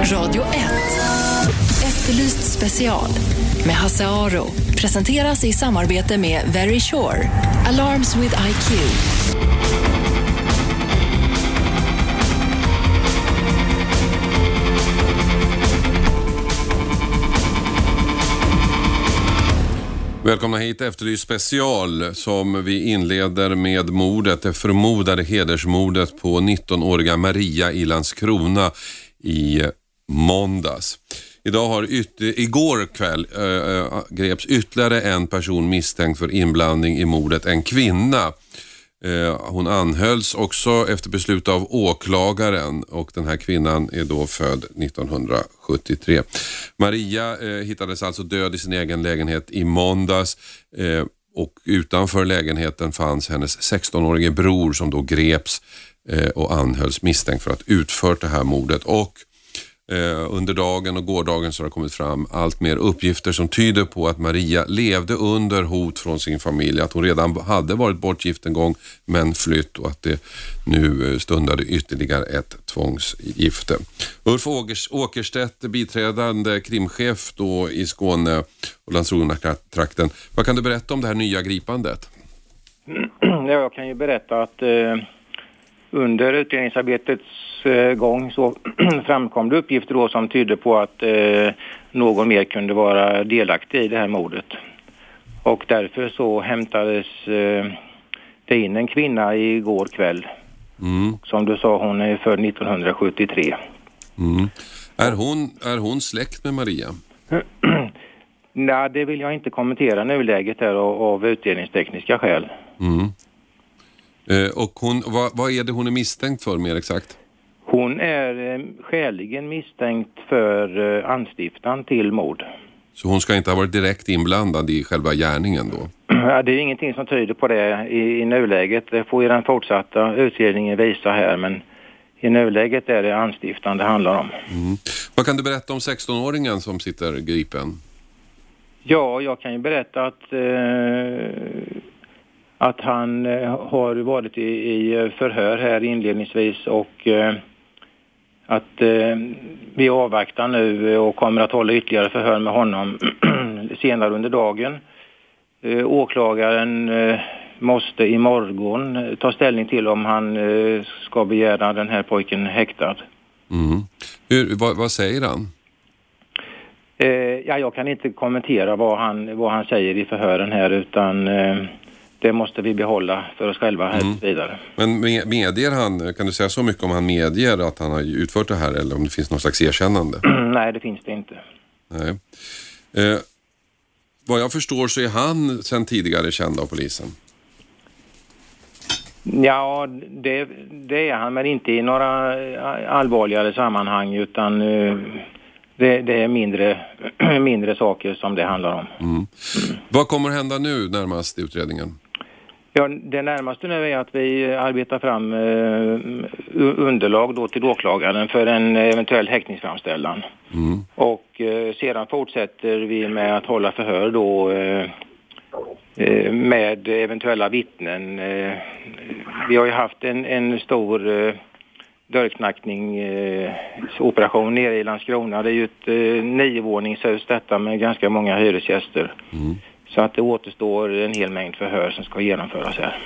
Radio 1. Efterlyst special med Hasse Aro. Presenteras i samarbete med Very Sure. Alarms with IQ. Välkomna hit Efterlyst special som vi inleder med mordet, det förmodade hedersmordet på 19-åriga Maria i Landskrona i måndags. Idag har yt- igår kväll äh, äh, greps ytterligare en person misstänkt för inblandning i mordet, en kvinna. Eh, hon anhölls också efter beslut av åklagaren och den här kvinnan är då född 1973. Maria eh, hittades alltså död i sin egen lägenhet i måndags eh, och utanför lägenheten fanns hennes 16-årige bror som då greps eh, och anhölls misstänkt för att utfört det här mordet. Och Eh, under dagen och gårdagen så har det kommit fram allt mer uppgifter som tyder på att Maria levde under hot från sin familj, att hon redan hade varit bortgift en gång men flytt och att det nu eh, stundade ytterligare ett tvångsgifte. Ulf Åkerstedt, biträdande krimchef då i Skåne och Landskrona-trakten. Vad kan du berätta om det här nya gripandet? Ja, jag kan ju berätta att eh, under utredningsarbetets gång så framkom det uppgifter då som tydde på att eh, någon mer kunde vara delaktig i det här mordet. Och därför så hämtades eh, det in en kvinna igår kväll. Mm, Som du sa, hon är född 1973. mm. Är, hon, är hon släkt med Maria? Nej, det vill jag inte kommentera nuläget här av, av utredningstekniska skäl. Mm. Eh, och hon, vad, vad är det hon är misstänkt för mer exakt? Hon är eh, skäligen misstänkt för eh, anstiftan till mord. Så hon ska inte ha varit direkt inblandad i själva gärningen då? Ja, det är ingenting som tyder på det i, i nuläget. Det får ju den fortsatta utredningen visa här, men i nuläget är det anstiftan det handlar om. Mm. Vad kan du berätta om 16-åringen som sitter gripen? Ja, jag kan ju berätta att, eh, att han eh, har varit i, i förhör här inledningsvis och eh, att eh, vi avvaktar nu och kommer att hålla ytterligare förhör med honom senare under dagen. Eh, åklagaren eh, måste imorgon eh, ta ställning till om han eh, ska begära den här pojken häktad. Mm. Hur, vad, vad säger han? Eh, ja, jag kan inte kommentera vad han, vad han säger i förhören här utan eh, det måste vi behålla för oss själva här Mm. vidare. Men me- medger han, kan du säga så mycket om han medger att han har utfört det här eller om det finns någon slags erkännande? Nej, det finns det inte. Nej. Eh, vad jag förstår så är han sedan tidigare känd av polisen. Ja, det, det är han, men inte i några eh, allvarligare sammanhang utan eh, det, det är mindre, mindre saker som det handlar om. Mm. Vad kommer hända nu närmast i utredningen? Ja, det närmaste nu är att vi arbetar fram eh, underlag då till åklagaren för en eventuell häktningsframställan. Mm. Och eh, sedan fortsätter vi med att hålla förhör då eh, med eventuella vittnen. Vi har ju haft en, en stor eh, dörrknackning eh, operation nere i Landskrona. Det är ju ett niovåningshus detta med ganska många hyresgäster. Mm. Så att det återstår en hel mängd förhör som ska genomföras här.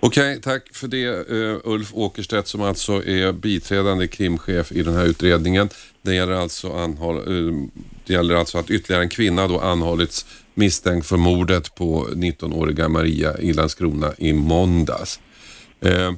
Okej, tack för det uh, Ulf Åkerstedt som alltså är biträdande krimchef i den här utredningen. Det gäller alltså, anhåll, uh, det gäller alltså att ytterligare en kvinna då anhållits misstänkt för mordet på 19-åriga Maria i Landskrona i måndags. Uh,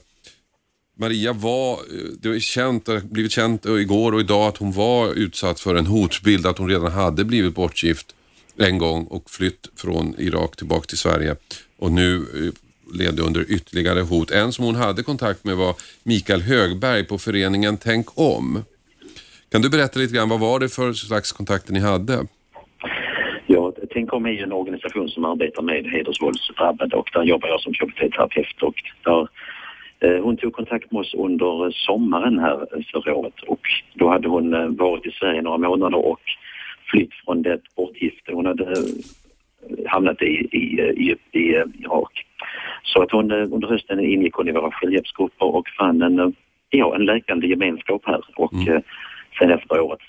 Maria var, det är känt, det har blivit känt igår och idag att hon var utsatt för en hotbild, att hon redan hade blivit bortgift en gång och flytt från Irak tillbaka till Sverige och nu eh, levde under ytterligare hot. En som hon hade kontakt med var Mikael Högberg på föreningen Tänk om. Kan du berätta lite grann, vad var det för slags kontakter ni hade? Ja, Tänk om är ju en organisation som arbetar med hedersvåldsdrabbade och där jobbar jag som KBT-terapeut och där eh, hon tog kontakt med oss under sommaren här eh, förra året och då hade hon eh, varit i Sverige några månader och flytt från det bortgifte hon hade eh, hamnat i, i, i, i eh, Irak. Så att hon eh, under hösten ingick hon i våra självhjälpsgrupper och fann en, eh, ja, en läkande gemenskap här och Mm. eh, sen efter året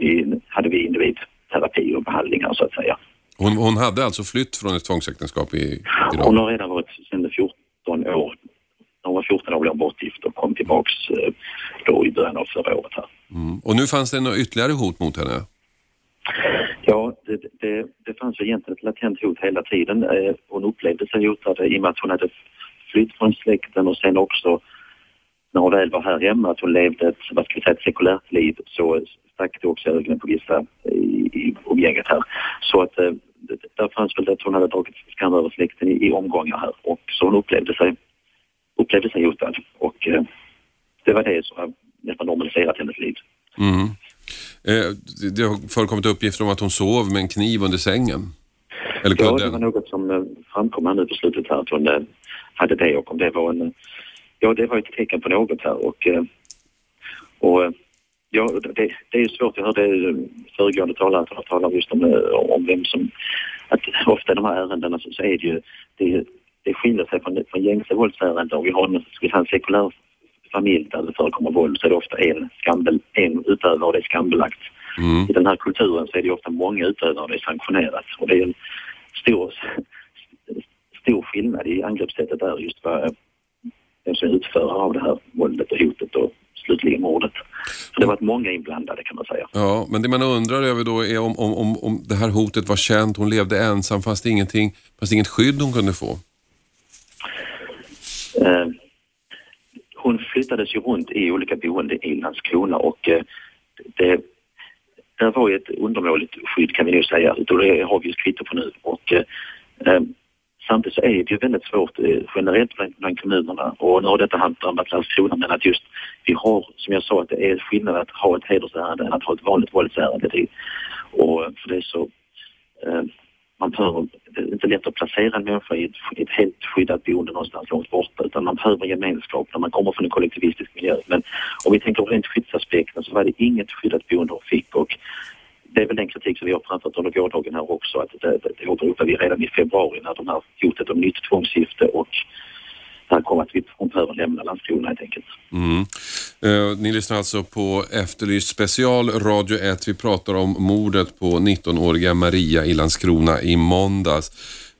i, hade vi individterapi och behandlingar så att säga. Hon, hon hade alltså flytt från ett tvångsäktenskap i Iran? Hon har redan varit sedan 14 år. Hon var 14 år blev bortgift och kom tillbaks eh, då i början av förra året här. Mm. Och nu fanns det något ytterligare hot mot henne? Ja, det, det, det fanns ju egentligen ett latent hot hela tiden. Eh, hon upplevde sig hotad i och med att hon hade flytt från släkten och sen också när hon väl var här hemma, att hon levde ett, vad ska vi säga, ett sekulärt liv så stack det också ögonen på vissa eh, i, i umgänget här. Så att eh, det, där fanns väl det att hon hade dragit skam över släkten i, i omgångar här och så hon upplevde sig, upplevde sig hotad och eh, det var det som nästan normaliserat hennes liv. Mm. Eh, det har förekommit uppgifter om att hon sov med en kniv under sängen. Eller ja, det var något som eh, framkom här nu på slutet här att hon eh, hade det och om det var en ja, det var ett tecken på något här och, och ja, det, det är svårt. Jag hörde föregående talare tala just om, om vem som... Att ofta i de här ärendena så, så är det ju... Det, det skiljer sig från, från gängse våldsärenden. Om vi har en, en sekulär familj där det förekommer våld så är det ofta en, skambel, en utövare och det är skambelagt. Mm. I den här kulturen så är det ofta många utövare och det är sanktionerat. Och det är en stor, stor skillnad i angreppssättet där just vad vem som är utförare av det här våldet och hotet och slutligen mordet. Så det har varit många inblandade kan man säga. Ja, men det man undrar över då är om, om, om, om det här hotet var känt, hon levde ensam, fast det ingenting, fast inget skydd hon kunde få? Eh, hon flyttades ju runt i olika boenden i Landskrona och eh, det, det var ju ett undermåligt skydd kan vi nog säga, och det har vi ju kvitto på nu. Och, eh, eh, Samtidigt så är det ju väldigt svårt generellt bland kommunerna och nu har detta drabbat Landskrona men att just vi har, som jag sa, att det är skillnad att ha ett hedersärende än att ha ett vanligt våldsärende. Och för det är så, eh, man behöver, det är inte lätt att placera en människa i ett, ett helt skyddat boende någonstans långt borta utan man behöver gemenskap när man kommer från en kollektivistisk miljö. Men om vi tänker på rent skyddsaspekten så var det inget skyddat boende hon fick och det är väl den kritik som vi har framfört under gårdagen här också att det, det, det åberopade vi redan i februari när de här hotet om nytt tvångsgifte och det här att vi behöver lämna Landskrona helt enkelt. Mm. Eh, ni lyssnar alltså på Efterlyst special, Radio 1. Vi pratar om mordet på 19-åriga Maria i Landskrona i måndags.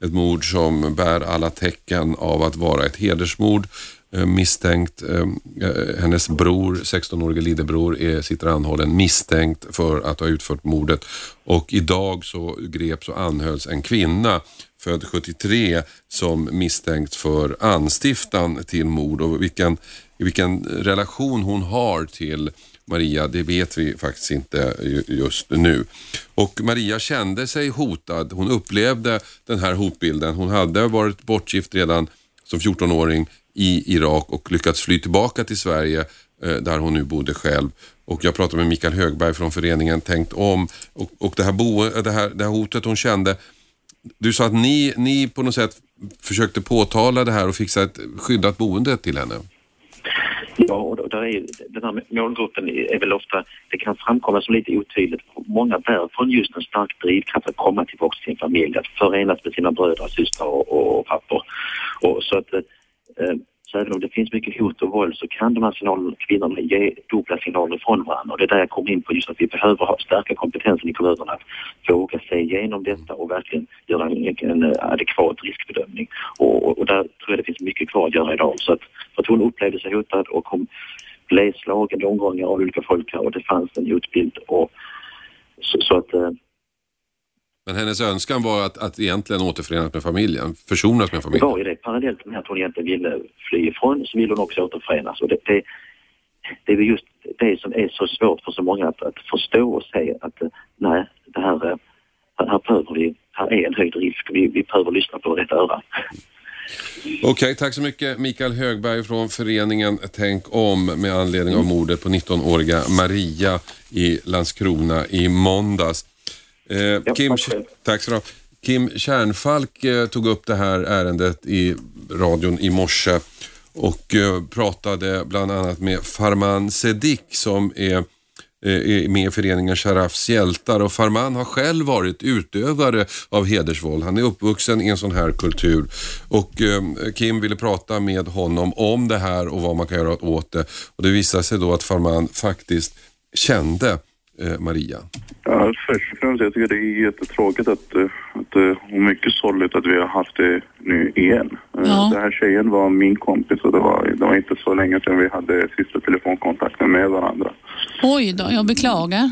Ett mord som bär alla tecken av att vara ett hedersmord. Eh, misstänkt. Eh, eh, hennes bror, 16-årige lillebror, är, sitter anhållen misstänkt för att ha utfört mordet. Och idag så greps och anhölls en kvinna född 73 som misstänkt för anstiftan till mord och vilken, vilken relation hon har till Maria, det vet vi faktiskt inte just nu. Och Maria kände sig hotad. Hon upplevde den här hotbilden. Hon hade varit bortgift redan som 14-åring i Irak och lyckats fly tillbaka till Sverige eh, där hon nu bodde själv. Och jag pratade med Mikael Högberg från föreningen Tänkt om och, och det, här bo, det, här, det här hotet hon kände. Du sa att ni, ni på något sätt försökte påtala det här och fixa ett skyddat boende till henne. Ja, och där är, den här målgruppen är väl ofta, det kan framkomma som lite otydligt. Många bär från just en stark drivkraft att komma tillbaka till sin familj, att förenas med sina bröder, systrar och, och pappor. Och så att eh, Eh, så även om det finns mycket hot och våld så kan de här signalerna, kvinnorna ge dubbla signaler från varandra. Och det är där jag kommer in på just att vi behöver ha, stärka kompetensen i kommunerna att våga se igenom detta och verkligen göra en, en adekvat riskbedömning. Och, och, och, där tror jag det finns mycket kvar att göra idag. Så att, för att hon upplevde sig hotad och hon blev slagen omgångar av olika folk här och det fanns en hotbild. Och, så, så att eh, men hennes önskan var att, att egentligen återförenas med familjen, försonas med familjen. Det var ju det. Parallellt med att hon egentligen ville fly ifrån så ville hon också återförenas. Och det, det, det är just det som är så svårt för så många att, att förstå och se att nej, det här, här, här behöver vi, här är en höjd risk. Vi, vi behöver lyssna på rätt öra. Okej, okay, tack så mycket Mikael Högberg från föreningen Tänk om med anledning av mordet på 19-åriga Maria i Landskrona i måndags. Eh, Kim, tack så Kim Kärnfalk eh, tog upp det här ärendet i radion i morse och eh, pratade bland annat med Farman Sedik som är eh, med i föreningen Sharafs hjältar. Och Farman har själv varit utövare av hedersvåld. Han är uppvuxen i en sån här kultur. Och eh, Kim ville prata med honom om det här och vad man kan göra åt det. Och det visade sig då att Farman faktiskt kände eh, Maria? Ja, först och främst, jag tycker det är jättetråkigt att, eh, att, eh, och mycket sorgligt att vi har haft det nu igen. Eh, Ja. Den här tjejen var min kompis och det var, det var inte så länge sedan vi hade sista telefonkontakten med varandra. Oj då, jag beklagar.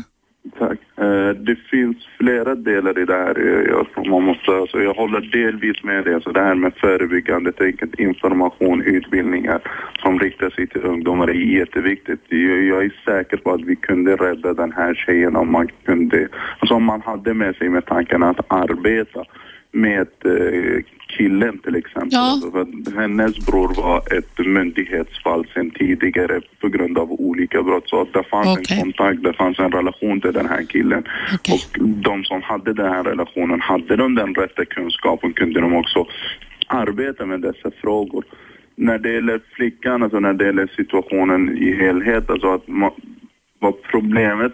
Tack. Eh, det finns flera delar i det här. Jag- man måste, alltså jag håller delvis med det. Så alltså, det här med förebyggande tänket, information, utbildningar som riktar sig till ungdomar är jätteviktigt. Jag, jag är säker på att vi kunde rädda den här tjejen om man kunde, alltså om man hade med sig med tanken att arbeta med eh, killen till exempel. Ja. Alltså för hennes bror var ett myndighetsfall sedan tidigare på grund av olika brott. Så det fanns Okej. en kontakt, det fanns en relation till den här killen. Okej. Och de som hade den här relationen, hade de den rätta kunskapen kunde de också arbeta med dessa frågor. När det gäller flickan, alltså när det gäller situationen i helhet, alltså att man, vad problemet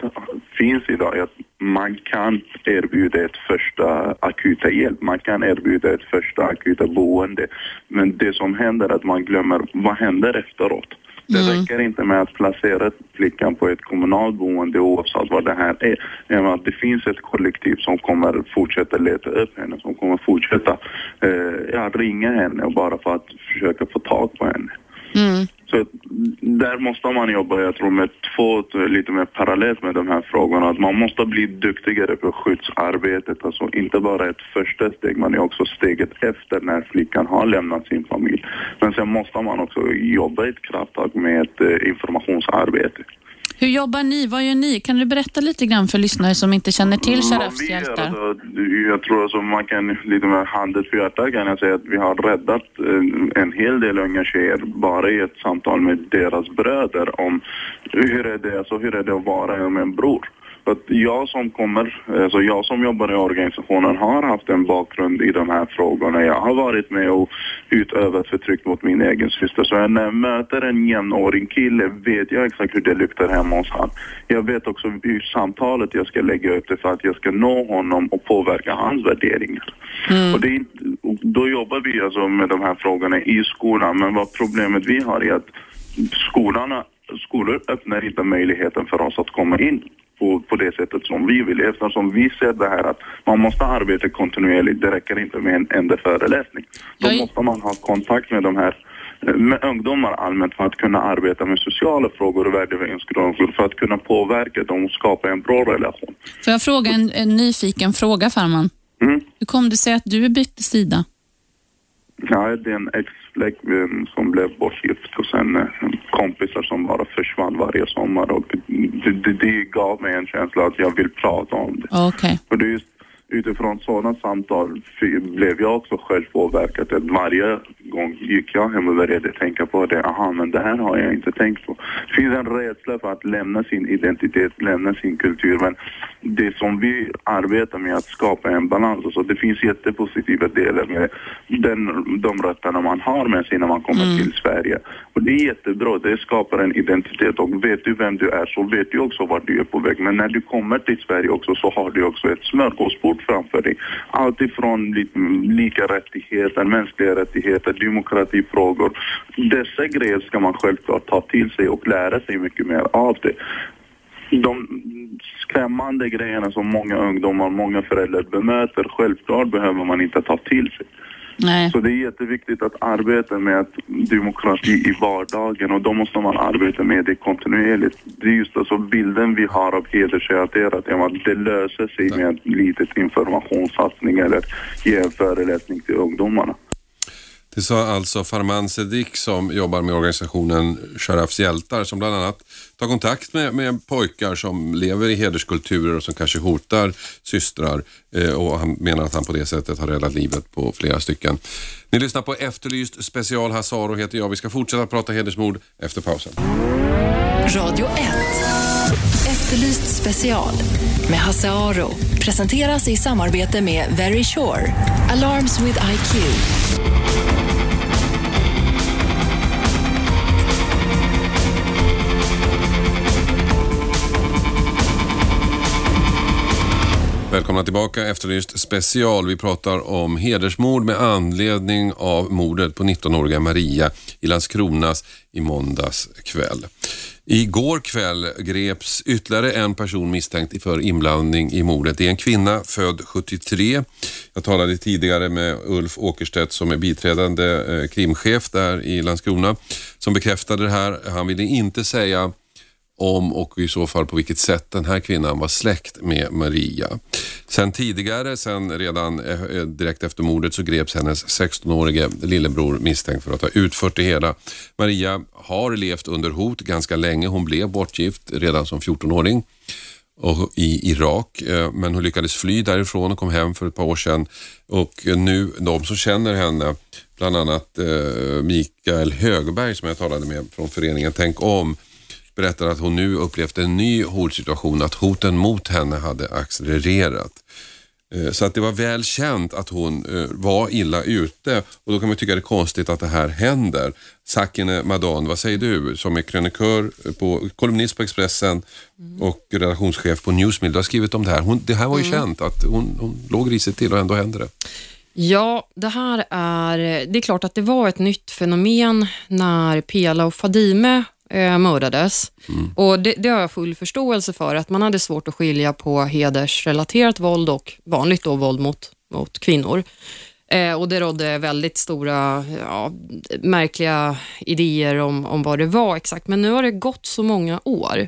finns idag är att man kan erbjuda ett första akuta hjälp. Man kan erbjuda ett första akuta boende. Men det som händer är att man glömmer vad händer efteråt. Det räcker inte med att placera flickan på ett kommunalt boende oavsett vad det här är. Menar att det finns ett kollektiv som kommer fortsätta leta upp henne, som kommer fortsätta eh, ja, ringa henne och bara för att försöka få tag på henne. Mm. Så där måste man jobba, jag tror med två, lite mer parallellt med de här frågorna. Att man måste bli duktigare på skyddsarbetet. Alltså inte bara ett första steg, man är också steget efter när flickan har lämnat sin familj. Men sen måste man också jobba ett krafttag med ett eh, informationsarbete. Hur jobbar ni? Vad gör ni? Kan du berätta lite grann för lyssnare som inte känner till Sharafs hjältar? alltså, jag tror alltså man kan lite med handen på hjärtat kan jag säga att vi har räddat eh, en hel del unga tjejer bara i ett samtal med deras bröder om hur är det, alltså, hur är det att vara med en bror. För att jag som kommer, alltså jag som jobbar i organisationen har haft en bakgrund i de här frågorna. Jag har varit med och utövat förtryck mot min egen syster. Så när jag möter en jämnårig kille vet jag exakt hur det luktar hemma hos han. Jag vet också hur samtalet jag ska lägga upp det för att jag ska nå honom och påverka hans värderingar. Och det då jobbar vi alltså med de här frågorna i skolan. Men vad problemet vi har är att skolorna, skolor öppnar inte möjligheten för oss att komma in på, på det sättet som vi vill. Eftersom vi ser det här att man måste arbeta kontinuerligt. Det räcker inte med en enda föreläsning. Då Jag måste man ha kontakt med de här eh, med ungdomar allmänt för att kunna arbeta med sociala frågor och värderingsfrågor för att kunna påverka dem och skapa en bra relation. Får jag fråga en, en nyfiken fråga, Farman? Mm. Hur kom det sig att du bytte sida? Ja, det är en ex-flickvän som blev bortgift och sen eh, kompisar som bara försvann varje sommar och det, det, det gav mig en känsla att jag vill prata om det. Okej. Och det är just utifrån sådana samtal blev jag också själv påverkad. Att varje gång gick jag hem och började tänka på det. Aha, men det här har jag inte tänkt på. Det finns en rädsla för att lämna sin identitet, lämna sin kultur. Men det som vi arbetar med att skapa en balans. Alltså det finns jättepositiva delar med den, de rötterna man har med sig när man kommer till Sverige. Och det är jättebra. Det skapar en identitet och vet du vem du är så vet du också vart du är på väg. Men när du kommer till Sverige också så har du också ett smörgåsbord framför dig. Allt ifrån lika rättigheter, mänskliga rättigheter, demokratifrågor. Dessa grejer ska man självklart ta till sig och lära sig mycket mer av det. De skrämmande grejerna som många ungdomar, många föräldrar bemöter, självklart behöver man inte ta till sig. Nej. Så det är jätteviktigt att arbeta med demokrati i vardagen och då måste man arbeta med det kontinuerligt. Det är just alltså bilden vi har av hedersrelaterat, är att det löser sig med en liten informationssatsning eller ge en föreläsning till ungdomarna. Det sa alltså Farman Sedik som jobbar med organisationen Sharafs hjältar som bland annat tar kontakt med, med pojkar som lever i hederskulturer och som kanske hotar systrar eh, och han menar att han på det sättet har räddat livet på flera stycken. Ni lyssnar på Efterlyst special. Hasaro heter jag. Vi ska fortsätta prata hedersmord efter pausen. Radio 1. Efterlyst special med Hasse Aro. Presenteras i samarbete med Very Sure. Alarms with IQ. Välkomna tillbaka Efterlyst special. Vi pratar om hedersmord med anledning av mordet på 19-åriga Maria i Landskronas i måndags kväll. Igår kväll greps ytterligare en person misstänkt för inblandning i mordet. Det är en kvinna född 73. Jag talade tidigare med Ulf Åkerstedt som är biträdande eh, krimchef där i Landskrona som bekräftade det här. Han ville inte säga om och i så fall på vilket sätt den här kvinnan var släkt med Maria. Sen tidigare, sen redan eh, eh, direkt efter mordet så greps hennes 16-årige lillebror misstänkt för att ha utfört det hela. Maria har levt under hot ganska länge. Hon blev bortgift redan som 14-åring och i Irak. Eh, men hon lyckades fly därifrån och kom hem för ett par år sedan. Och nu, de som känner henne, bland annat Mikael Högberg som jag talade med från föreningen Tänk om, berättar att hon nu upplevt en ny hotsituation, att hoten mot henne hade accelererat. Eh, Så att det var väl känt att hon eh, var illa ute och då kan man tycka det är konstigt att det här händer. Sakine Madan, vad säger du som är krönikör på, kolumnist på Expressen och redaktionschef på Newsmill. Du har skrivit om det här. Hon, det här var ju känt att hon, hon låg risigt till och ändå hände det. Ja, det här är... Det är klart att det var ett nytt fenomen när Pela och Fadime eh, mördades. Och det, det har jag full förståelse för, att man hade svårt att skilja på hedersrelaterat våld och vanligt då våld mot, mot kvinnor. Eh, och Det rådde väldigt stora, ja, märkliga idéer om, om vad det var exakt. Men nu har det gått så många år.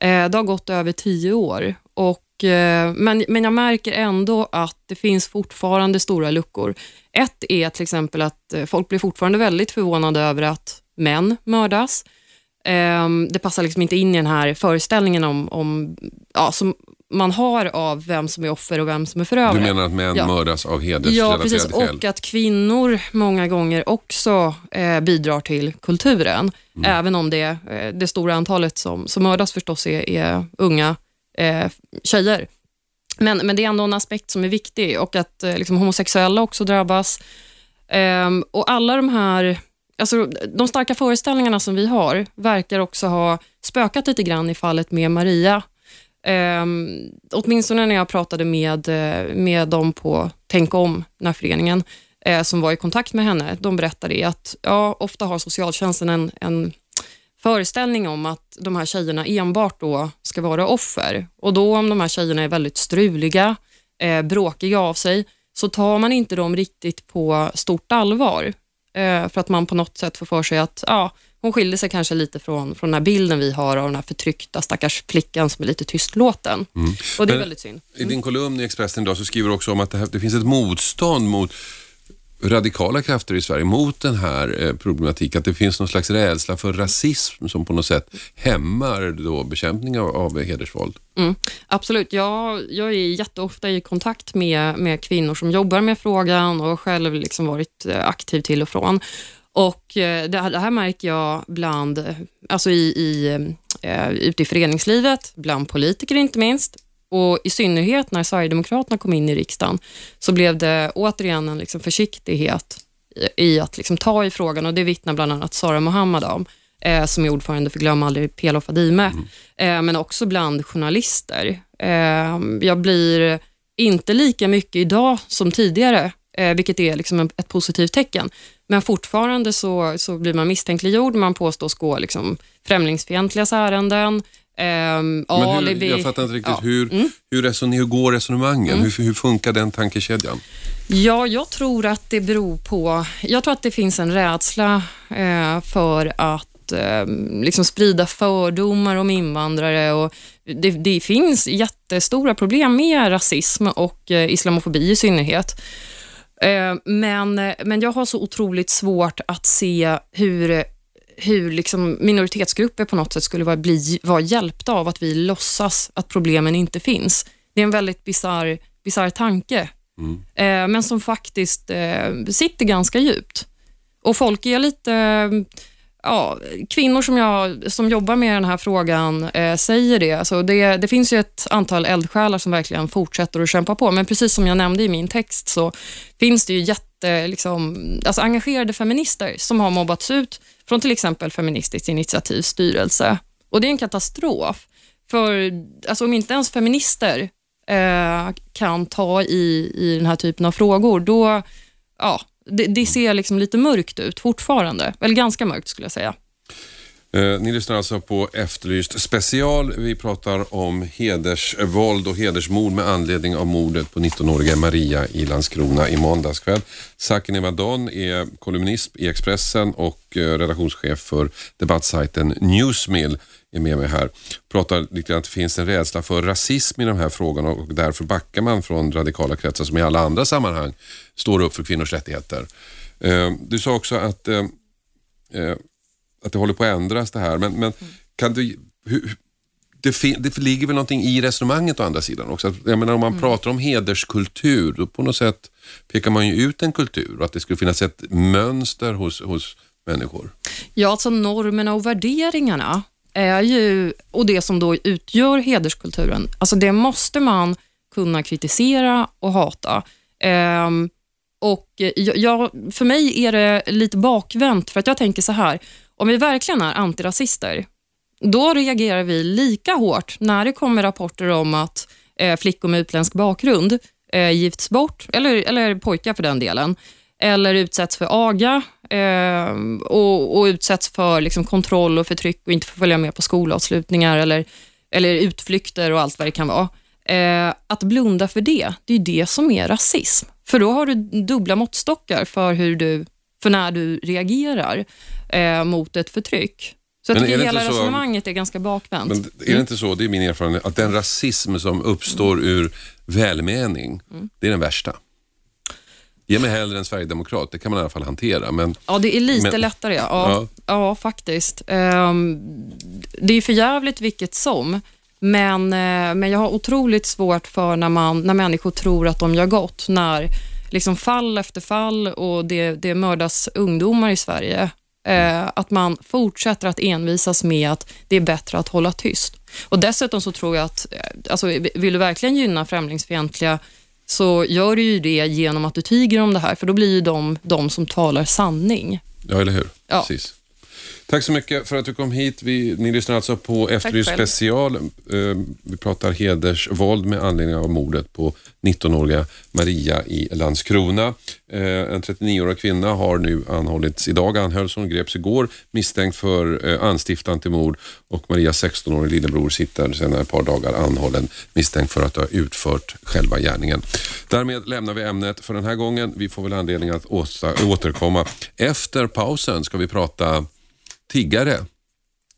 Eh, det har gått över tio år. Och, eh, men, men jag märker ändå att det finns fortfarande stora luckor. Ett är till exempel att eh, folk blir fortfarande väldigt förvånade över att män mördas. Ehm, det passar liksom inte in i den här föreställningen om, om ja, som man har av vem som är offer och vem som är förövare. Du menar att män Ja. mördas av Ja, hedersrelaterade precis. skäl? Och att kvinnor många gånger också eh, bidrar till kulturen. Mm. Även om det, eh, det stora antalet som, som mördas förstås är, är unga eh, tjejer. Men, men det är ändå en aspekt som är viktig och att eh, liksom, homosexuella också drabbas. Ehm, och alla de här Alltså, de starka föreställningarna som vi har verkar också ha spökat lite grann i fallet med Maria. Um, åtminstone när jag pratade med, eh, med dem på Tänk om, den här föreningen, eh, som var i kontakt med henne. De berättade att ja, ofta har socialtjänsten en, en föreställning om att de här tjejerna enbart då ska vara offer. Och då om de här tjejerna är väldigt struliga, eh, bråkiga av sig, så tar man inte dem riktigt på stort allvar. Eh, för att man på något sätt får för sig att ja, hon skilde sig kanske lite från, från den här bilden vi har av den här förtryckta stackars flickan som är lite tystlåten. Och det är Men- väldigt synd. I din kolumn i Expressen idag så skriver du också om att det, här, det finns ett motstånd mot radikala krafter i Sverige mot den här eh, problematiken. Att det finns någon slags rädsla för rasism som på något sätt hämmar då bekämpning av, av hedersvåld. Mm, absolut. Jag, jag är jätteofta i kontakt med, med kvinnor som jobbar med frågan och själv liksom varit eh, aktiv till och från. Och eh, det, här, det här märker jag bland, alltså i, i, eh, ute i föreningslivet, bland politiker inte minst, och i synnerhet när Sverigedemokraterna kom in i riksdagen, så blev det återigen en liksom försiktighet i, i att liksom ta i frågan och det vittnar bland annat Sara Mohammad om, eh, som är ordförande för Glöm aldrig Pela och Fadime, eh, men också bland journalister. Eh, jag blir inte lika mycket idag som tidigare, eh, vilket är liksom en, ett positivt tecken. Men fortfarande så, så blir man misstänkliggjord, man påstås gå liksom främlingsfientligas ärenden. Ehm, Men hur, alibi. jag fattar inte riktigt, Ja. Mm. hur, hur, reson, hur går resonemangen? Hur, hur funkar den tankekedjan? Ja, jag tror att det beror på... Jag tror att det finns en rädsla eh, för att eh, liksom sprida fördomar om invandrare. Och det, det finns jättestora problem med rasism och eh, islamofobi i synnerhet. Eh, men, men jag har så otroligt svårt att se hur, hur liksom minoritetsgrupper på något sätt skulle vara, bli, vara hjälpta av att vi låtsas att problemen inte finns. Det är en väldigt bizarr tanke, eh, men som faktiskt eh, sitter ganska djupt. Och folk är lite... Ja, kvinnor som, jag, som jobbar med den här frågan eh, säger det. Alltså det. Det finns ju ett antal eldsjälar som verkligen fortsätter att kämpa på, men precis som jag nämnde i min text så finns det ju jätte, liksom, alltså engagerade feminister som har mobbats ut från till exempel Feministiskt initiativs styrelse. Och det är en katastrof. För alltså, om inte ens feminister eh, kan ta i, i den här typen av frågor, då ja, det, det ser liksom lite mörkt ut fortfarande. Eller ganska mörkt skulle jag säga. Eh, ni lyssnar alltså på Efterlyst special. Vi pratar om hedersvåld och hedersmord med anledning av mordet på 19-åriga Maria i Landskrona i måndags kväll. Saken Evadon är kolumnist i Expressen och eh, redaktionschef för debattsajten Newsmill är med mig här. Pratar lite att det finns en rädsla för rasism i de här frågorna och därför backar man från radikala kretsar som i alla andra sammanhang står upp för kvinnors rättigheter. Eh, Du sa också att eh, eh, att det håller på att ändras det här. Men, men kan du, hur, det, det ligger väl någonting i resonemanget å andra sidan också. Jag menar, om man pratar om hederskultur, då på något sätt pekar man ju ut en kultur och att det skulle finnas ett mönster hos, hos människor. Ja, alltså normerna och värderingarna är ju, och det som då utgör hederskulturen, alltså det måste man kunna kritisera och hata. Ehm, och jag, jag, för mig är det lite bakvänt, för att jag tänker så här, om vi verkligen är antirasister, då reagerar vi lika hårt när det kommer rapporter om att eh, flickor med utländsk bakgrund eh, gifts bort, eller, eller pojkar för den delen, eller utsätts för aga eh, och, och utsätts för liksom, kontroll och förtryck och inte får följa med på skolavslutningar eller, eller utflykter och allt vad det kan vara. Eh, att blunda för det, det är det som är rasism. För då har du dubbla måttstockar för, hur du, för när du reagerar eh, mot ett förtryck. Så jag Men är tycker hela inte så- resonemanget är ganska bakvänt. Men är det inte så, det är min erfarenhet, att den rasism som uppstår ur välmening, det är den värsta. Ge mig hellre en sverigedemokrat, det kan man i alla fall hantera. Men Ja, det är lite Men- lättare. Ja, ja. Ja. faktiskt. Ehm, det är för jävligt vilket som, men, eh, men jag har otroligt svårt för när, man, när människor tror att de gör gott, när liksom fall efter fall och det, det mördas ungdomar i Sverige, eh, att man fortsätter att envisas med att det är bättre att hålla tyst. Och Dessutom så tror jag att, eh, alltså, vill du verkligen gynna främlingsfientliga så gör du ju det genom att du tiger om det här, för då blir ju de de som talar sanning. Ja, eller hur? Ja. Precis. Tack så mycket för att du kom hit. Vi, ni lyssnar alltså på Efterlyst special. Eh, Vi pratar hedersvåld med anledning av mordet på 19-åriga Maria i Landskrona. Eh, En 39-årig kvinna har nu anhållits idag, anhölls hon, greps igår misstänkt för eh, anstiftan till mord och Marias 16-årige lillebror sitter sedan ett par dagar anhållen misstänkt för att ha utfört själva gärningen. Därmed lämnar vi ämnet för den här gången. Vi får väl anledning att åter- återkomma. Efter pausen ska vi prata tiggare.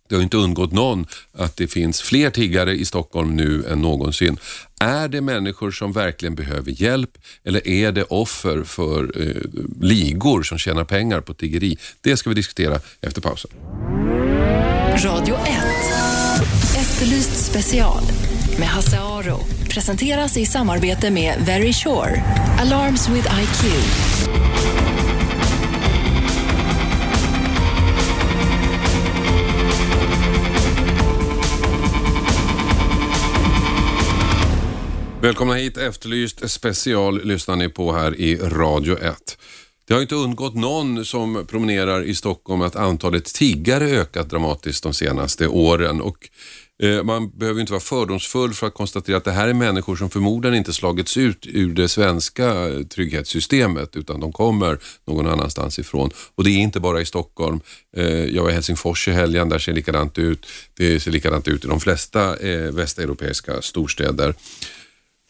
Det har inte undgått någon att det finns fler tiggare i Stockholm nu än någonsin. Är det människor som verkligen behöver hjälp eller är det offer för eh, ligor som tjänar pengar på tiggeri? Det ska vi diskutera efter pausen. Radio 1. Efterlyst special med Hasse Aro. Presenteras i samarbete med Very Sure. Alarms with IQ. Välkomna hit, Efterlyst special lyssnar ni på här i Radio 1. Det har inte undgått någon som promenerar i Stockholm att antalet tiggare ökat dramatiskt de senaste åren. Och eh, man behöver inte vara fördomsfull för att konstatera att det här är människor som förmodligen inte slagits ut ur det svenska eh, trygghetssystemet utan de kommer någon annanstans ifrån. Och det är inte bara i Stockholm. Eh, jag var i Helsingfors i helgen, där ser det likadant ut. Det ser likadant ut i de flesta eh, västeuropeiska storstäder.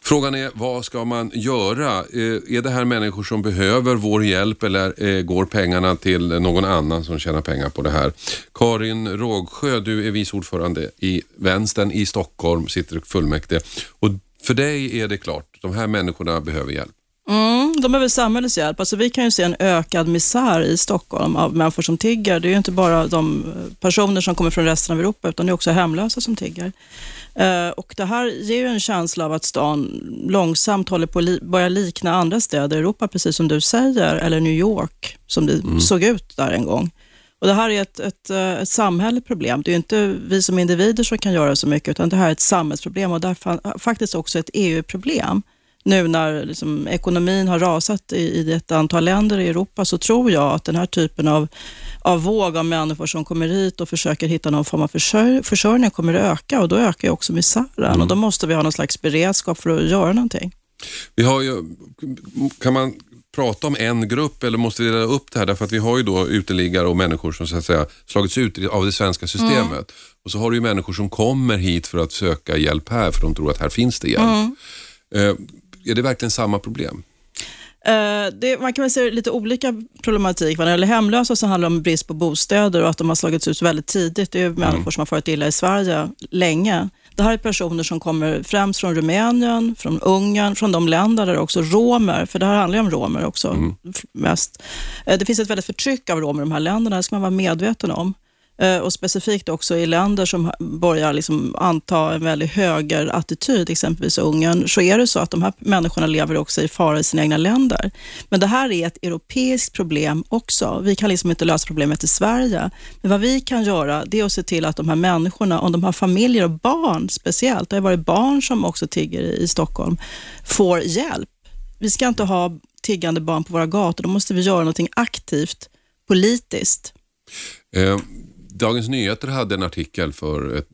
Frågan är, vad ska man göra? Eh, är det här människor som behöver vår hjälp eller eh, går pengarna till någon annan som tjänar pengar på det här? Karin Rågsjö, du är vice ordförande i Vänstern i Stockholm, sitter i fullmäktige. Och för dig är det klart, de här människorna behöver hjälp. Mm, de behöver samhällets hjälp. Alltså, vi kan ju se en ökad misär i Stockholm av människor som tigger. Det är ju inte bara de personer som kommer från resten av Europa, utan det är också hemlösa som tigger. Eh, och det här ger ju en känsla av att stan långsamt håller på att li- börja likna andra städer i Europa, precis som du säger, eller New York, som det såg ut där en gång. Och Det här är ett, ett, eh, ett samhälleligt problem. Det är inte vi som individer som kan göra så mycket, utan det här är ett samhällsproblem och därför faktiskt också ett EU-problem. Nu när liksom ekonomin har rasat i, i ett antal länder i Europa, så tror jag att den här typen av, av våg av människor som kommer hit och försöker hitta någon form av försörj, försörjning kommer att öka och då ökar ju också misären och då måste vi ha någon slags beredskap för att göra någonting. Vi har ju, kan man prata om en grupp eller måste vi dela upp det här? Därför att vi har ju då uteliggare och människor som så att säga slagits ut av det svenska systemet. Och så har du ju människor som kommer hit för att söka hjälp här för de tror att här finns det hjälp. Eh, är det verkligen samma problem? Eh, det, man kan väl se lite olika problematik. När det gäller hemlösa så handlar det om brist på bostäder och att de har slagits ut väldigt tidigt. Det är ju människor som har farit illa i Sverige länge. Det här är personer som kommer främst från Rumänien, från Ungern, från de länder där också romer, för det här handlar ju om romer också f- mest. Eh, Det finns ett väldigt förtryck av romer i de här länderna, det ska man vara medveten om. Eh, och specifikt också i länder som börjar liksom anta en väldigt högerattityd, exempelvis Ungern, så är det så att de här människorna lever också i fara i sina egna länder. Men det här är ett europeiskt problem också. Vi kan liksom inte lösa problemet i Sverige. Men vad vi kan göra, det är att se till att de här människorna, om de har familjer och barn speciellt, det har varit barn som också tigger i i Stockholm, får hjälp. Vi ska inte ha tiggande barn på våra gator, då måste vi göra någonting aktivt politiskt. Eh, Dagens Nyheter hade en artikel för ett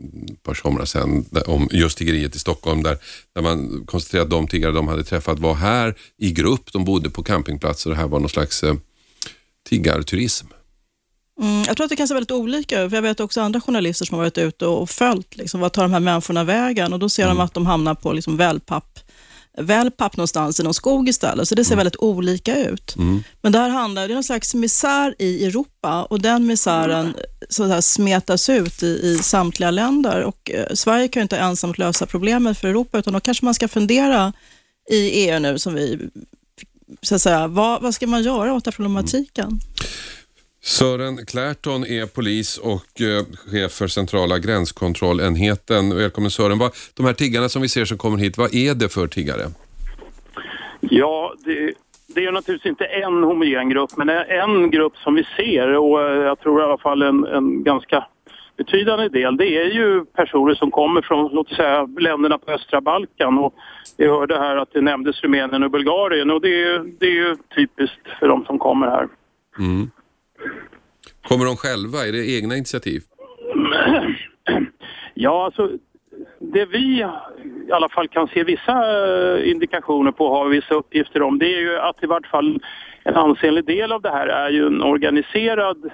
par somrar sedan om just tiggeriet i Stockholm där, där man konstaterade att de tiggare de hade träffat var här i grupp. De bodde på campingplatser och det här var någon slags eh, tiggarturism. Mm, jag tror att det kan se väldigt olika ut. Jag vet också andra journalister som har varit ute och följt, liksom, vad tar de här människorna vägen? Och då ser de att de hamnar på liksom, wellpapp, wellpapp någonstans i någon skog istället. Så det ser väldigt olika ut. Men det här handlar, det är någon slags misär i Europa och den misären så här, smetas ut i, i samtliga länder. Och, eh, Sverige kan ju inte ensamt lösa problemet för Europa, utan då kanske man ska fundera i EU nu, som vi så att säga, vad, vad ska man göra åt den problematiken? Sören Klärton är polis och eh, chef för centrala gränskontrollenheten. Välkommen Sören. Vad, de här tiggarna som vi ser som kommer hit, vad är det för tiggare? Ja, det, det är naturligtvis inte en homogen grupp, men en grupp som vi ser och eh, jag tror i alla fall en, en ganska betydande del, det är ju personer som kommer från, låt säga, länderna på östra Balkan. Och vi hörde här att det nämndes Rumänien och Bulgarien och det är, det är ju typiskt för de som kommer här. Mm. Kommer de själva? Är det egna initiativ? Ja, alltså det vi i alla fall kan se vissa eh, indikationer på, har vissa uppgifter om, det är ju att i vart fall en ansenlig del av det här är ju en organiserad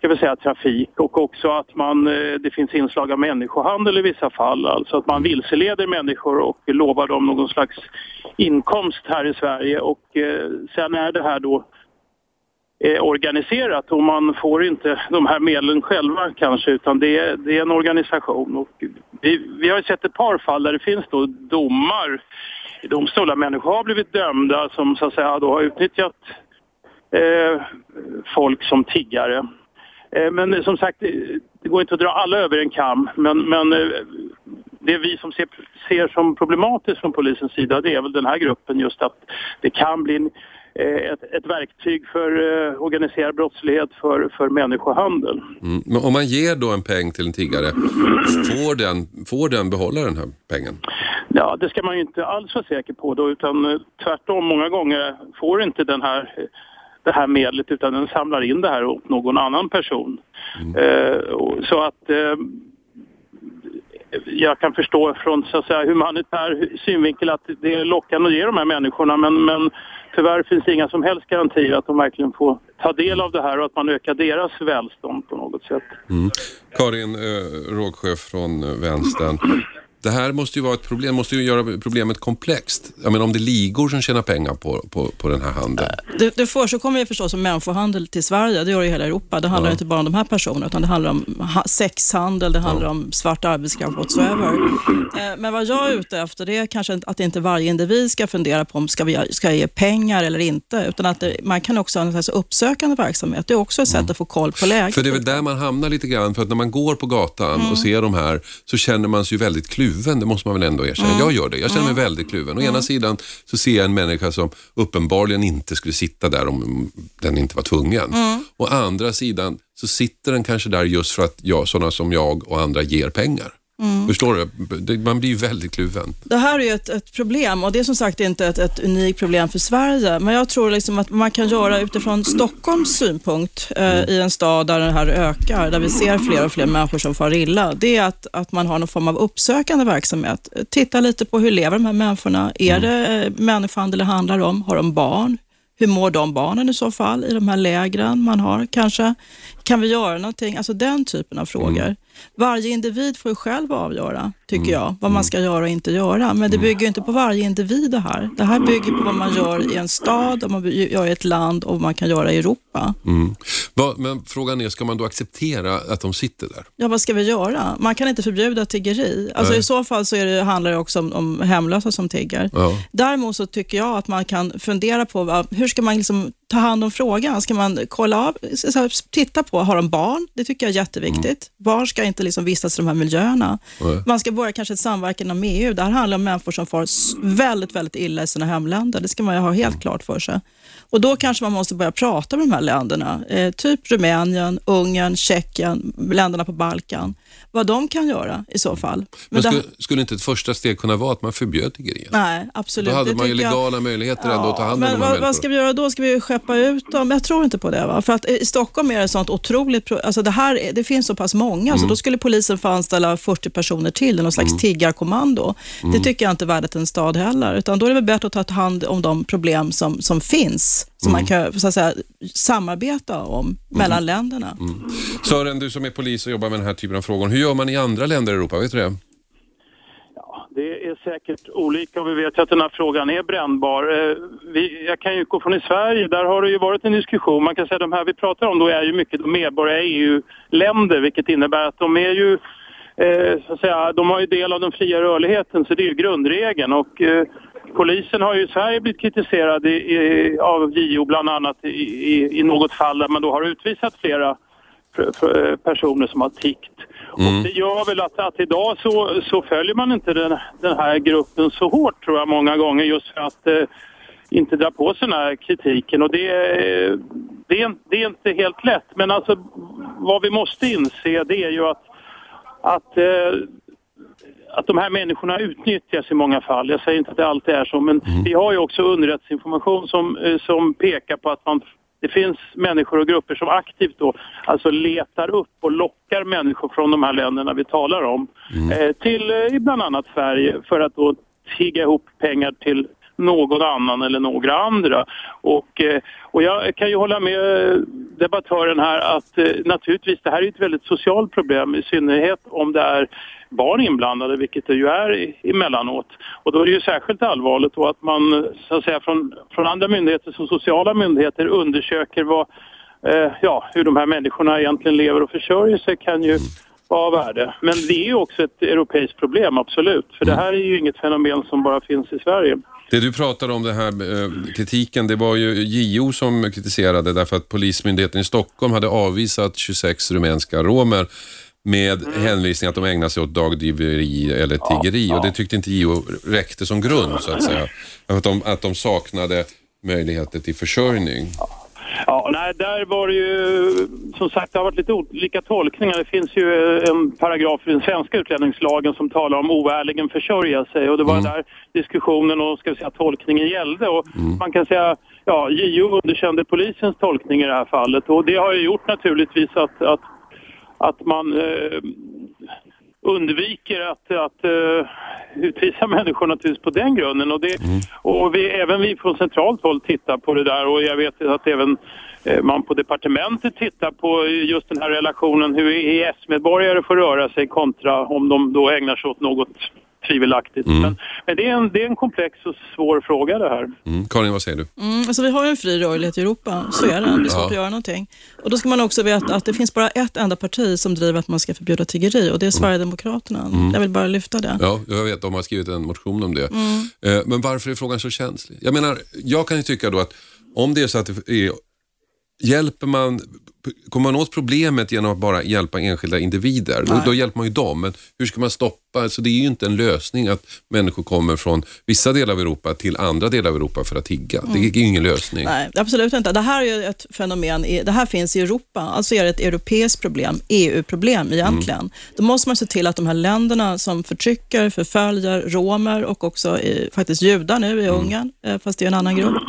ska vi säga, trafik och också att man, eh, det finns inslag av människohandel i vissa fall. Alltså att man vilseleder människor och lovar dem någon slags inkomst här i Sverige och eh, sen är det här då eh, organiserat och man får inte de här medlen själva kanske utan det är, det är en organisation. Och vi, vi har sett ett par fall där det finns då domar i domstolar. Människor har blivit dömda som så att säga då har utnyttjat eh, folk som tiggare. Eh, men som sagt, det, går inte att dra alla över en kam men, men eh, det vi som ser, ser som problematiskt från polisens sida det är väl den här gruppen just att det kan bli en, ett, ett verktyg för eh, organiserad brottslighet för, för människohandel. Mm. Men om man ger då en peng till en tiggare, får den, får den behålla den här pengen? Ja, det ska man ju inte alls vara säker på då, utan eh, tvärtom många gånger får inte den här, det här medlet utan den samlar in det här åt någon annan person. Eh, och- så att eh, jag kan förstå från så att säga, humanitär synvinkel att det är lockande att ge de här människorna men, men tyvärr finns det inga som helst garantier att de verkligen får ta del av det här och att man ökar deras välstånd på något sätt. Mm. Karin eh, Rågsjö från eh, Vänstern. Det här måste ju vara ett problem, måste ju göra problemet komplext. Jag menar om det är ligor som tjänar pengar på, på, på den här handeln. Det, det förekommer ju förstås som människohandel till Sverige, det gör det i hela Europa. Det handlar Ja. inte bara om de här personerna, utan det handlar om ha- sexhandel, det handlar om svart arbetskraft whatsoever. Eh, Men vad jag är ute efter, det är kanske att inte varje individ ska fundera på om ska vi ska ge pengar eller inte, utan att det, man kan också ha en slags uppsökande verksamhet. Det är också ett sätt att få koll på läget. För det är väl där man hamnar lite grann, för att när man går på gatan och ser de här så känner man sig ju väldigt kluven, det måste man väl ändå erkänna. Jag gör det, jag känner mig väldigt kluven. Å ena sidan så ser jag en människa som uppenbarligen inte skulle sitta där om den inte var tvungen. Å andra sidan så sitter den kanske där just för att jag, sådana som jag och andra ger pengar. Förstår du? Man blir ju väldigt kluven. Det här är ju ett, ett problem och det är som sagt inte ett, ett unikt problem för Sverige. Men jag tror liksom att man kan göra utifrån Stockholms synpunkt eh, i en stad där det här ökar, där vi ser fler och fler människor som far illa. Det är att, att man har någon form av uppsökande verksamhet. Titta lite på hur lever de här människorna? Är det eh, människohandel det handlar om? Har de barn? Hur mår de barnen i så fall i de här lägren man har kanske? Kan vi göra någonting? Alltså den typen av frågor. Varje individ får ju själv avgöra, tycker jag, vad man ska göra och inte göra. Men det bygger ju inte på varje individ det här. Det här bygger på vad man gör i en stad, vad man gör i ett land och vad man kan göra i Europa. Mm. Va, men frågan är, ska man då acceptera att de sitter där? Ja, vad ska vi göra? Man kan inte förbjuda tiggeri. Alltså, Nej. I så fall så det, handlar det också om, om hemlösa som tigger. Ja. Däremot så tycker jag att man kan fundera på hur ska man liksom ta hand om frågan? Ska man kolla av, titta på, har de barn? Det tycker jag är jätteviktigt. Barn ska inte liksom vistas i de här miljöerna. Nej. Man ska börja kanske ett samverkan inom EU. Det här handlar om människor som far väldigt, väldigt illa i sina hemländer. Det ska man ha helt klart för sig. Och Då kanske man måste börja prata med de här länderna, eh, typ Rumänien, Ungern, Tjeckien, länderna på Balkan, vad de kan göra i så fall. Men Men det- skulle, skulle inte ett första steg kunna vara att man förbjöd tiggeriet? Nej, absolut. Då hade Det man ju tycker jag- legala möjligheter ändå att ta hand om men de här vad, vad ska vi göra då? Ska vi skeppa ut dem? Jag tror inte på det. Va? För att i Stockholm är det sånt otroligt... Alltså det, här, är- det finns så pass många, Mm. så då skulle polisen få anställa 40 personer till någon slags tiggarkommando. Mm. Det tycker jag inte är värdigt en stad heller. Utan då är det väl bättre att ta hand om de problem som, som finns, som Mm. man kan så att säga, samarbeta om mellan länderna. Sören, du som är polis och jobbar med den här typen av frågor. Hur gör man i andra länder i Europa? Vet du det? Det är säkert olika och vi vet ju att den här frågan är brännbar. Eh, Vi, jag kan ju utgå från i Sverige, där har det ju varit en diskussion. Man kan säga att de här vi pratar om då är ju mycket medborgare i EU-länder vilket innebär att de är ju eh, så att säga, de har ju del av den fria rörligheten så det är ju grundregeln och eh, polisen har ju i Sverige blivit kritiserad i, i, av JO bland annat i, i, i något fall där man då har utvisat flera för- för- personer som har tiggt. Och det gör väl att, att idag så, så följer man inte den, den här gruppen så hårt tror jag många gånger just för att eh, inte dra på sig den här kritiken och det, är- det, är, det är inte helt lätt. Men alltså vad vi måste inse det är ju att, att eh, att de här människorna utnyttjas i många fall. Jag säger inte att det alltid är så, men vi har ju också underrättelseinformation som, eh, som pekar på att man, det finns människor och grupper som aktivt då, alltså letar upp och lockar människor från de här länderna vi talar om eh, till eh, bland annat Sverige för att då tigga ihop pengar till någon annan eller några andra. Och, eh, och jag kan ju hålla med eh, debattören här att naturligtvis det här är ett väldigt socialt problem i synnerhet om det är barn inblandade, vilket det ju är emellanåt. Och då är det ju särskilt allvarligt då att man så att säga från, från andra myndigheter som sociala myndigheter undersöker vad, eh, ja, hur de här människorna egentligen lever och försörjer sig kan ju vara av värde. Men det är ju också ett europeiskt problem, absolut. För det här är ju inget fenomen som bara finns i Sverige. Det du pratade om, den här eh, kritiken, det var ju JO som kritiserade därför att Polismyndigheten i Stockholm hade avvisat 26 rumänska romer med hänvisning att de ägnar sig åt dagdriveri eller tiggeri. Och det tyckte inte JO räckte som grund så att säga. Att de, att de saknade möjligheter till försörjning. Ja, nej, där var det ju som sagt det har varit lite olika tolkningar. Det finns ju en paragraf i den svenska utlänningslagen som talar om oärligen försörja sig. Och det var där diskussionen och ska vi säga, tolkningen gällde. Och Man kan säga ja, JO underkände polisens tolkning i det här fallet. Och det har ju gjort naturligtvis att, att, att man eh, undviker att, att uh, utvisa människor naturligtvis på den grunden. Och, det, och vi, även vi från centralt håll tittar på det där. Och jag vet att även eh, man på departementet tittar på just den här relationen. Hur EES-medborgare får röra sig kontra om de då ägnar sig åt något tvivelaktigt. Men, men det, är en, det är en komplex och svår fråga det här. Mm. Karin, vad säger du? Mm, alltså vi har ju en fri rörlighet i Europa, så är det. Det är svårt Ja. att göra någonting. Och då ska man också veta att det finns bara ett enda parti som driver att man ska förbjuda tiggeri och det är Sverigedemokraterna. Jag vill bara lyfta det. Ja, jag vet, de har skrivit en motion om det. Eh, Men varför är frågan så känslig? Jag menar, jag kan ju tycka då att om det är så att det är, hjälper man kommer man åt problemet genom att bara hjälpa enskilda individer? Då, då hjälper man ju dem, men hur ska man stoppa? Så det är ju inte en lösning att människor kommer från vissa delar av Europa till andra delar av Europa för att tigga. Det är ju ingen lösning. Nej, absolut inte. Det här är ju ett fenomen, i, det här finns i Europa, alltså är det ett europeiskt problem, EU-problem egentligen. Då måste man se till att de här länderna som förtrycker, förföljer romer och också eh, faktiskt judar nu i Ungern, eh, fast det är en annan grupp,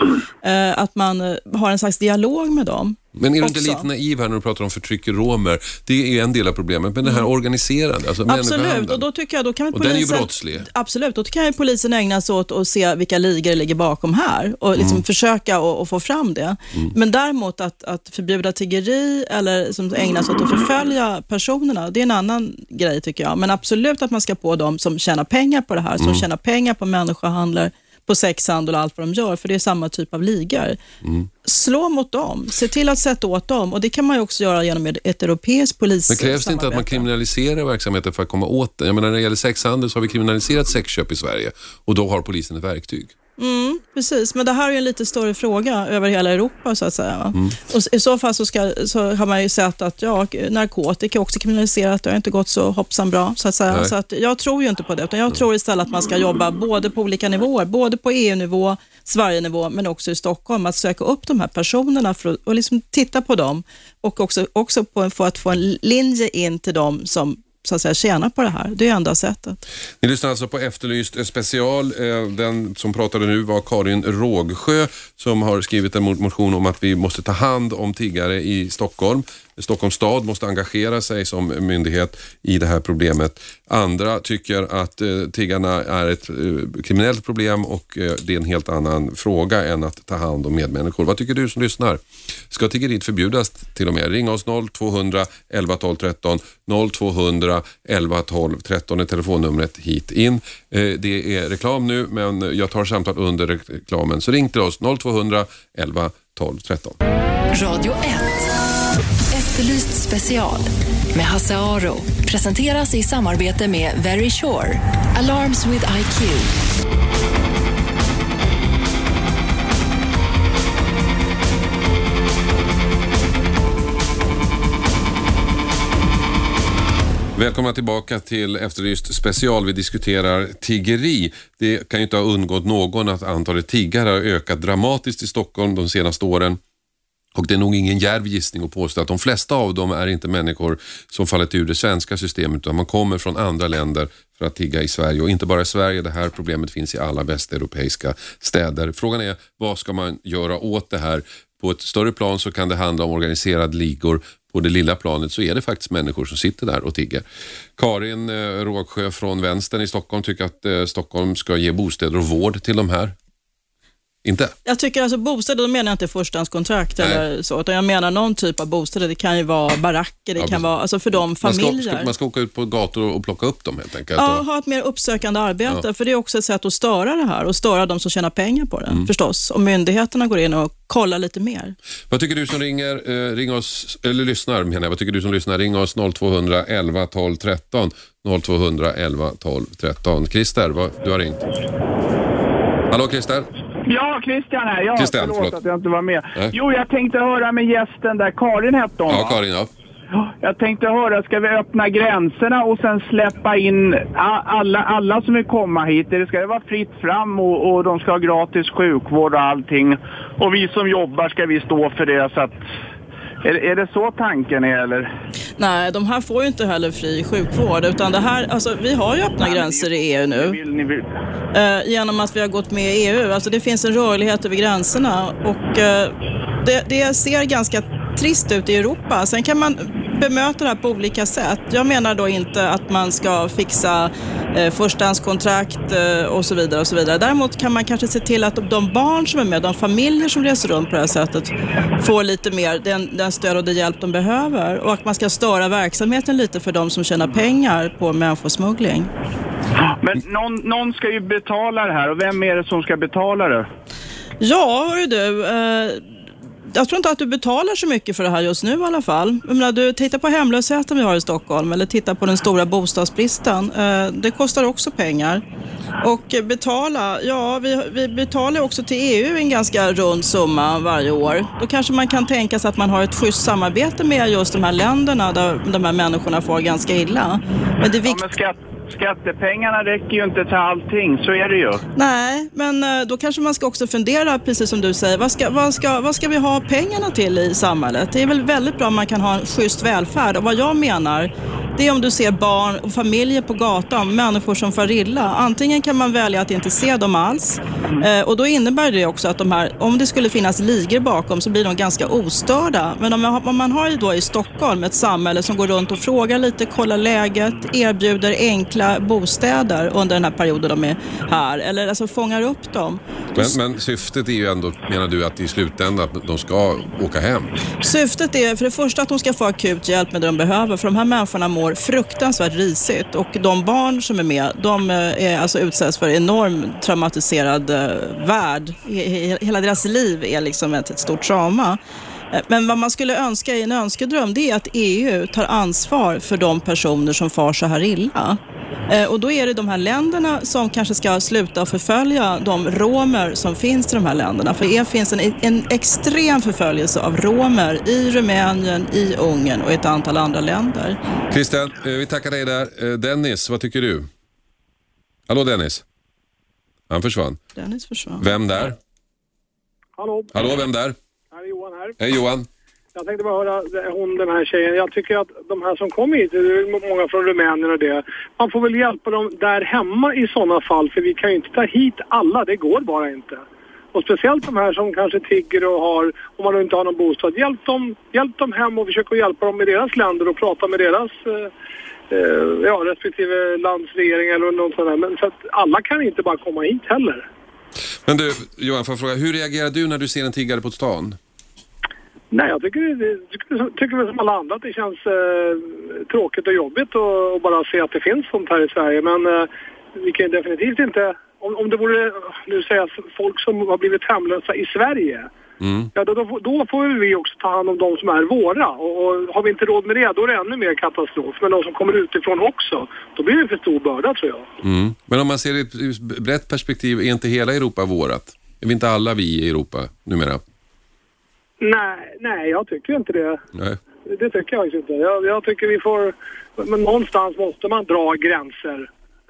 eh, att man eh, har en slags dialog med dem. Men är du inte lite naiv här när du pratar om förtryck i romer? Det är en del av problemet, men det här organiserande, alltså Mm. Absolut, och då tycker jag då kan väl Och den är ju polisen... brottslig. Absolut, då kan ju polisen ägna sig åt att se vilka ligor ligger bakom här och liksom Mm. försöka att få fram det. Men däremot att, att förbjuda tiggeri eller som ägnar sig åt att förfölja personerna, det är en annan grej tycker jag. Men absolut att man ska på dem som tjänar pengar på det här, som Mm. tjänar pengar på människohandel, på sexhandel och allt vad de gör, för det är samma typ av ligor. Mm. Slå mot dem, se till att sätta åt dem och det kan man ju också göra genom ett europeiskt polis Men krävs det inte att man kriminaliserar verksamheten för att komma åt den? Jag menar, när det gäller sexhandel så har vi kriminaliserat sexköp i Sverige och då har polisen ett verktyg. Mm, precis, men det här är en lite större fråga över hela Europa så att säga. Mm. Och I så fall så, ska, så har man ju sett att ja, narkotika är också kriminaliserat. Det har inte gått så hoppsan bra så att säga. Nej. Så att jag tror ju inte på det, utan jag tror istället att man ska jobba både på olika nivåer, både på EU-nivå, Sverige-nivå, men också i Stockholm, att söka upp de här personerna för att och liksom titta på dem och också, också på, för att få en linje in till dem som så att säga tjänar på det här. Det är enda sättet. Ni lyssnar alltså på Efterlyst special. Eh, den som pratade nu var Karin Rågsjö som har skrivit en motion om att vi måste ta hand om tiggare i Stockholm. Stockholms stad måste engagera sig som myndighet i det här problemet. Andra tycker att eh, tiggarna är ett eh, kriminellt problem och det är en helt annan fråga än att ta hand om medmänniskor. Vad tycker du som lyssnar? Ska tiggeriet förbjudas till och med? Ring oss 0200 11 12 13 0200 11 12 13 är telefonnumret hit in. Eh, det är reklam nu men jag tar samtal under reklamen så ring till oss 0200 11 12 13. Radio 1. Efterlyst special med Hasse Aro. Presenteras i samarbete med Very Sure. Alarms with IQ. Välkomna tillbaka till Efterlyst special. Vi diskuterar tiggeri. Det kan ju inte ha undgått någon att antalet tiggare har ökat dramatiskt i Stockholm de senaste åren. Och det är nog ingen djärv gissning att påstå att de flesta av dem är inte människor som fallit ur det svenska systemet utan man kommer från andra länder för att tigga i Sverige. Och inte bara i Sverige, det här problemet finns i alla västeuropeiska städer. Frågan är vad ska man göra åt det här? På ett större plan så kan det handla om organiserade ligor. På det lilla planet så är det faktiskt människor som sitter där och tigger. Karin eh, Rågsjö från Vänstern i Stockholm tycker att eh, Stockholm ska ge bostäder och vård till de här. Inte? Jag tycker alltså bostäder, då menar jag inte förstahandskontrakt Nej. eller så, utan jag menar någon typ av bostäder. Det kan ju vara baracker, det Ja, kan vara, alltså för de Man ska, familjer. ska, man ska åka ut på gator och plocka upp dem helt enkelt. Ja, Och- ha ett mer uppsökande arbete, Ja. för det är också ett sätt att störa det här och störa de som tjänar pengar på det, Mm. förstås. Och myndigheterna går in och kollar lite mer. Vad tycker du som ringer, eh, ring oss, eller lyssnar menar jag, vad tycker du som lyssnar? Ring oss 0200 11 12 13. 0200 11 12 13. Christer, vad, du har ringt. Hallå Christer? Ja, Christian här. Ja, Christian, förlåt, förlåt. att jag inte var med. Nej. Jo, jag tänkte höra med gästen där. Karin hette hon, Ja, va? Karin ja. Jag tänkte höra, ska vi öppna gränserna och sen släppa in alla, alla som vill komma hit? Eller ska det vara fritt fram och, och de ska ha gratis sjukvård och allting? Och vi som jobbar, ska vi stå för det? Så att, är, är det så tanken är, eller? Nej, de här får ju inte heller fri sjukvård, utan det här, alltså, vi har ju öppna gränser i EU nu. Vill, ni vill. eh, genom att vi har gått med i EU. Alltså det finns en rörlighet över gränserna och eh, det, det ser ganska trist ut i Europa. Sen kan man bemöta det här på olika sätt. Jag menar då inte att man ska fixa eh, förstahandskontrakt eh, och så vidare och så vidare. Däremot kan man kanske se till att de barn som är med, de familjer som reser runt på det här sättet får lite mer den, den stöd och den hjälp de behöver och att man ska störa verksamheten lite för de som tjänar pengar på människosmuggling. Men någon, någon ska ju betala det här och vem är det som ska betala det? Ja, hörru du. Eh, jag tror inte att du betalar så mycket för det här just nu i alla fall. Jag menar, du tittar på hemlösheten vi har i Stockholm eller tittar på den stora bostadsbristen. Eh, det kostar också pengar. Och betala, ja vi, vi betalar också till EU en ganska rund summa varje år. Då kanske man kan tänka sig att man har ett schysst samarbete med just de här länderna där de här människorna får ganska illa. Men det är Ja, men skatt, skattepengarna räcker ju inte till allting, så är det ju. Nej, men eh, då kanske man ska också fundera, precis som du säger, vad ska, vad, ska, vad ska vi ha pengarna till i samhället? Det är väl väldigt bra om man kan ha en schysst välfärd. Och vad jag menar, det är om du ser barn och familjer på gatan, människor som far illa. Antingen kan man välja att inte se dem alls eh, och då innebär det också att de här, om det skulle finnas ligor bakom så blir de ganska ostörda. Men om, om man har ju då i Stockholm ett samhälle som går runt och frågar lite, kollar läget, erbjuder enkla bostäder under den här perioden de är här, eller alltså fångar upp dem. Men, men syftet är ju ändå, menar du, att i slutändan att de ska åka hem? Syftet är för det första att de ska få akut hjälp med det de behöver, för de här människorna mår fruktansvärt risigt och de barn som är med, de eh, är alltså utsätts för enorm traumatiserad eh, värld. He- he- Hela deras liv är liksom ett, ett stort trauma. Eh, Men vad man skulle önska i en önskedröm, det är att EU tar ansvar för de personer som far så här illa. Eh, Och då är det de här länderna som kanske ska sluta förfölja de romer som finns i de här länderna. För det finns en, en extrem förföljelse av romer i Rumänien, i Ungern och i ett antal andra länder. Christian, eh, vi tackar dig där. Dennis, vad tycker du? Hallå Dennis? Han försvann. Dennis försvann. Vem där? Hallå, Hallå, vem där? Här. Hej Johan. Jag tänkte bara höra hon, den här tjejen. Jag tycker att de här som kommer hit, det är många från Rumänien och det. Man får väl hjälpa dem där hemma i sådana fall för vi kan ju inte ta hit alla, det går bara inte. Och speciellt de här som kanske tigger och har, om man inte har någon bostad. Hjälp dem, hjälp dem hem och försök att hjälpa dem i deras länder och prata med deras eh, eh, ja, respektive lands regering eller något sånt där. Men så att alla kan inte bara komma hit heller. Men du, Johan, får jag fråga, hur reagerar du när du ser en tiggare på stan? Nej, jag tycker, tycker, som alla andra att det känns eh, tråkigt och jobbigt att bara se att det finns sånt här i Sverige. Men eh, vi kan ju definitivt inte, om, om det vore, nu säger jag folk som har blivit hemlösa i Sverige, Mm. ja då, då, får- då får vi också ta hand om de som är våra. Och, och har vi inte råd med det, då är det ännu mer katastrof. Men de som kommer utifrån också, då blir det för stor börda tror jag. Mm. Men om man ser det i ett brett perspektiv, är inte hela Europa vårat? Är vi inte alla vi i Europa numera? Nej, nej, jag tycker inte det. Nej. Det tycker jag inte. Jag, jag tycker vi får... Men någonstans måste man dra gränser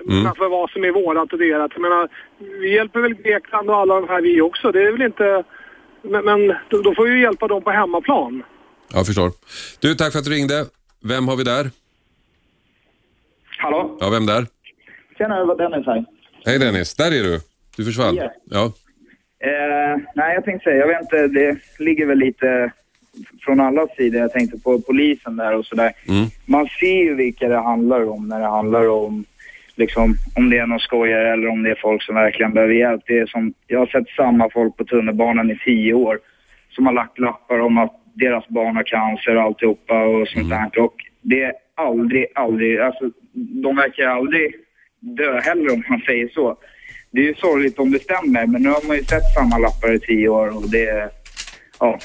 Mm. för vad som är vårat och deras. Jag menar, vi hjälper väl Grekland och alla de här vi också. Det är väl inte... Men, men då, då får vi ju hjälpa dem på hemmaplan. Jag förstår. Du, tack för att du ringde. Vem har vi där? Hallå? Ja, vem där? Tjena, det var Dennis här. Hej Dennis, där är du. Du försvann. Ja. Ja. Eh, nej, jag tänkte säga, jag vet inte, det ligger väl lite från alla sidor. Jag tänkte på polisen där och sådär. Mm. Man ser ju vilka det handlar om när det handlar om liksom, om det är någon skojare eller om det är folk som verkligen behöver hjälp. Det är som, jag har sett samma folk på tunnelbanan i tio år som har lagt lappar om att deras barn har cancer och alltihopa och sånt där. Och det är aldrig, aldrig, alltså de verkar aldrig dö heller om man säger så. Det är ju sorgligt om det stämmer, men nu har man ju sett samma lappar i tio år och det är, ja.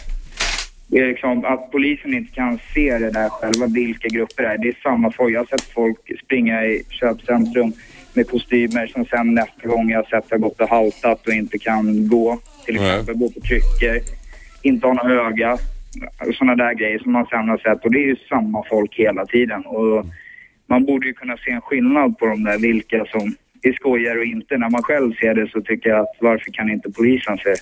Det är liksom att polisen inte kan se det där själva, vilka grupper det är. Det är samma folk. Jag har sett folk springa i köpcentrum med kostymer som sen nästa gång jag har sett har gått och haltat och inte kan gå. Till exempel gå på kryckor, inte ha några öga. Sådana där grejer som man sen har sett. Och det är ju samma folk hela tiden. Och man borde ju kunna se en skillnad på de där, vilka som är skojare och inte. När man själv ser det så tycker jag att varför kan inte polisen se?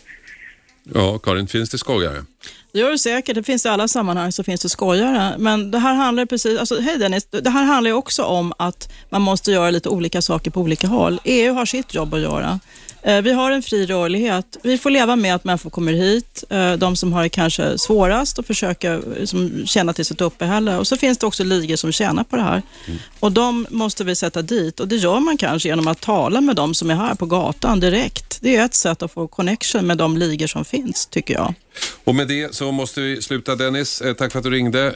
Ja, Karin, finns det skojare? Det gör det säkert. Det finns i alla sammanhang så finns det skojare. Men det här handlar precis, alltså, hej Dennis, det här handlar ju också om att man måste göra lite olika saker på olika håll. EU har sitt jobb att göra. Eh, Vi har en fri rörlighet. Vi får leva med att människor kommer hit, eh, de som har det kanske svårast och försöka eh, som, tjäna till sitt uppehälle. Och så finns det också ligor som tjänar på det här. Och de måste vi sätta dit och det gör man kanske genom att tala med de som är här på gatan direkt. Det är ett sätt att få connection med de ligor som finns, tycker jag. Och med det så måste vi sluta Dennis. Tack för att du ringde.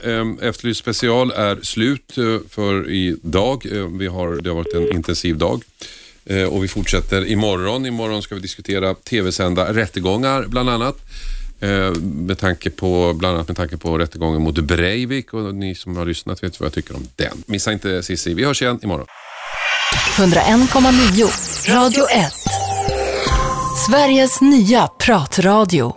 Efterlyst special är slut för idag. Vi har, det har varit en intensiv dag. Eh, och vi fortsätter imorgon. Imorgon ska vi diskutera tv-sända rättegångar bland annat. Eh, med tanke på, bland annat med tanke på rättegången mot Breivik och ni som har lyssnat vet vad jag tycker om den. Missa inte Cissi. Vi hörs igen imorgon. 101,9 Radio 1. Sveriges nya pratradio.